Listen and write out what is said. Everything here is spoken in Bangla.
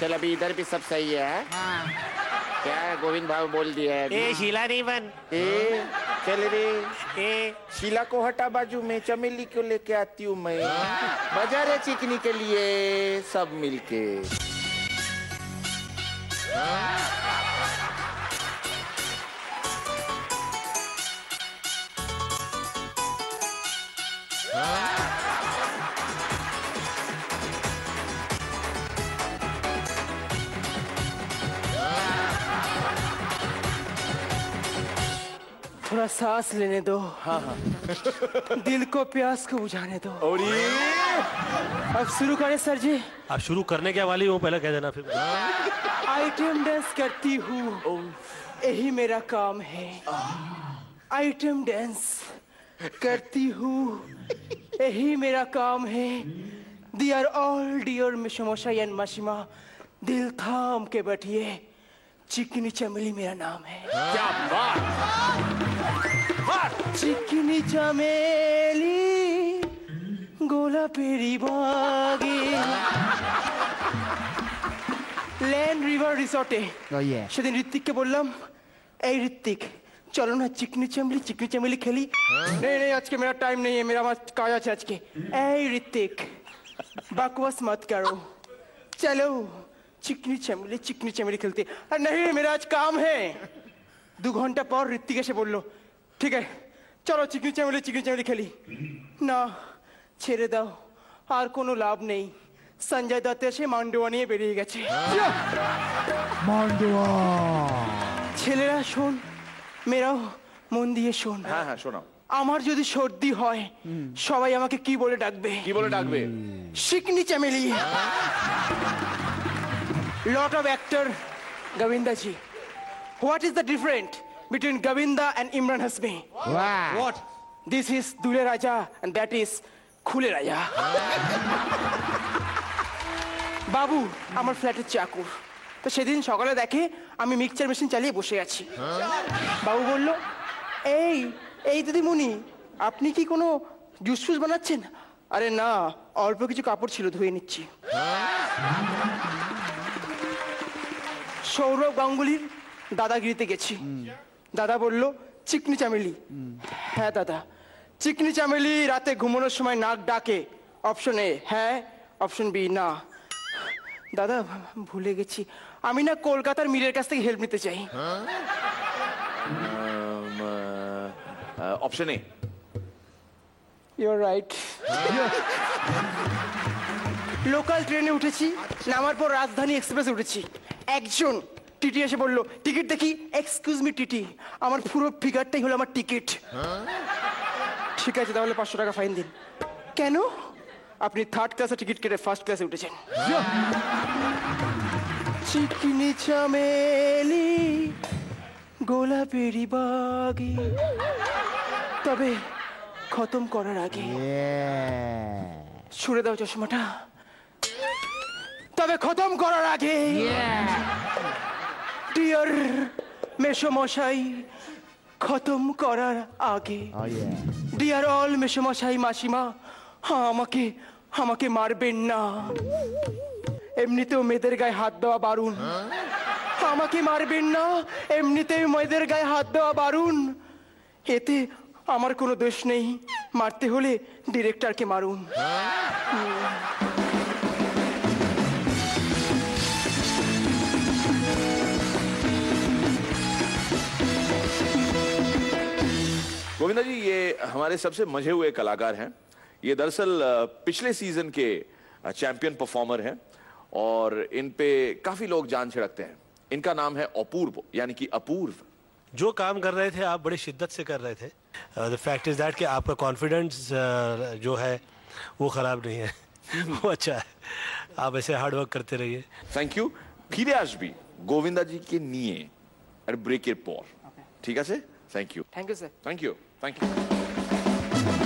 चल अभी इधर भी सब सही है हाँ। क्या है गोविंद भाव बोल दिया है? ए शीला नहीं बन ए, चल रे। ए। शीला को हटा बाजू में चमेली को लेके आती हूँ मैं। बाज़ार है चिकनी के लिए सब मिलके। थोड़ा सांस लेने दो। हाँ हाँ। दिल को प्यास को बुझाने दो। और ये? अब शुरू करें सर जी। आप शुरू करने क्या वाली हूँ पहले कह देना फिर। आइटम डांस करती हूँ। यही मेरा काम है। आइटम डांस करती हूँ। यही मेरा काम है। डियर ऑल डियर मिशमोशाई एंड माशिमा दिल थाम के बैठिए। चिकनी चमेली मेरा नाम है क्या बात চিকনি চামেলি গোলাপেরি বাগে ল্যান্ড রিভার রিসর্টে সেদিন ঋত্বিককে বললাম এই ঋত্বিক চলো না চিকনি চামলি চিকনি চামেলি খেলি নেই নেই আজকে মেরা টাইম নেই है मेरा আমার কাজ আছে আজকে এই ঋত্বিক बकवास मत करो चलो चिकनी चमली चिकनी चमली खेलते अरे नहीं मेरा आज काम है দু ঘন্টা পর ঋত্বিক এসে বললো ঠিক আছে চলো চিকনি চামলি চিকনি চামলি খেলি না ছেড়ে দাও আর কোনো লাভ নেই সঞ্জয় দত্ত এসে মান্ডোয়া নিয়ে বেরিয়ে গেছে ছেলেরা শোন মেয়েরাও মন দিয়ে শোন হ্যাঁ হ্যাঁ শোনাও আমার যদি সর্দি হয় সবাই আমাকে কি বলে ডাকবে কি বলে ডাকবে শিকনি চামেলি lot of actor Govinda ji. What is the difference between Govinda and Imran Hasmi? What? This is Dule Raja and that is Khule Raja. বাবু আমার ফ্ল্যাটের চাকর তো সেদিন সকালে দেখে আমি মিক্সচার মেশিন চালিয়ে বসে আছি বাবু বলল এই এই দিদিমণি আপনি কি কোনো জুস ফুস বানাচ্ছেন আরে না অল্প কিছু কাপড় ছিল ধুয়ে নিচ্ছি সৌরভ গাঙ্গুলির দাদাগিরিতে গেছি। দাদা বলল চিকনি চামেলি। হ্যাঁ দাদা। চিকনি চামেলি রাতে ঘুমানোর সময় নাক ডাকে। Option A. হ্যাঁ। Option B. না। দাদা ভুলে গেছি। আমি না কলকাতার মিলের কাছ থেকে হেল্প নিতে চাই। Option A. You're right local ট্রেনে উঠেছি নামার পর রাজধানী এক্সপ্রেস উঠেছি। একজন টিটি এসে বলল টিকিট দেখি? এক্সকিউজ মি টিটি আমার পুরো ফিগারটাই হলো আমার টিকিট। ঠিক আছে তাহলে পাঁচশো টাকা ফাইন দিন। কেন? আপনি থার্ড ক্লাসে টিকিট কেটে ফার্স্ট ক্লাসে উঠেছেন। চিকনি চামেলি গোলাপেরি বাগে। তবে খতম করার আগে ছুড়ে দাও চশমাটা। তবে খতম করার আগে ডিয়ার মেসমশাই খতম করার আগে ডিয়ার অল মেসমশাই মাসিমা হ্যাঁ আমাকে আমাকে মারবেন না। এমনিতেও মেয়েদের গায়ে হাত দেওয়া বারুন। আমাকে মারবেন না এমনিতেই মেয়েদের গায়ে হাত দেওয়া বারুন। এতে আমার কোনো দোষ নেই মারতে হলে ডিরেক্টরকে মারুন। गोविंदा जी ये हमारे सबसे मज़े हुए कलाकार हैं। ये दरअसल पिछले सीज़न के चैंपियन परफॉर्मर हैं और इन पे काफ़ी लोग जान छिड़कते हैं। इनका नाम है अपूर्व यानी कि अपूर्व। जो काम कर रहे थे आप बड़ी शिद्दत से कर रहे थे। द फैक्ट इज़ दैट कि आपका कॉन्फिडेंस uh, जो है वो खराब नहीं है। वो अच्छा है। आप ऐसे हार्ड वर्क करते रहिए। थैंक यू फिर आज भी गोविंदा जी के नीए ब्रेक इट पोर ठीक है sir thank you thank you sir thank you Thank you.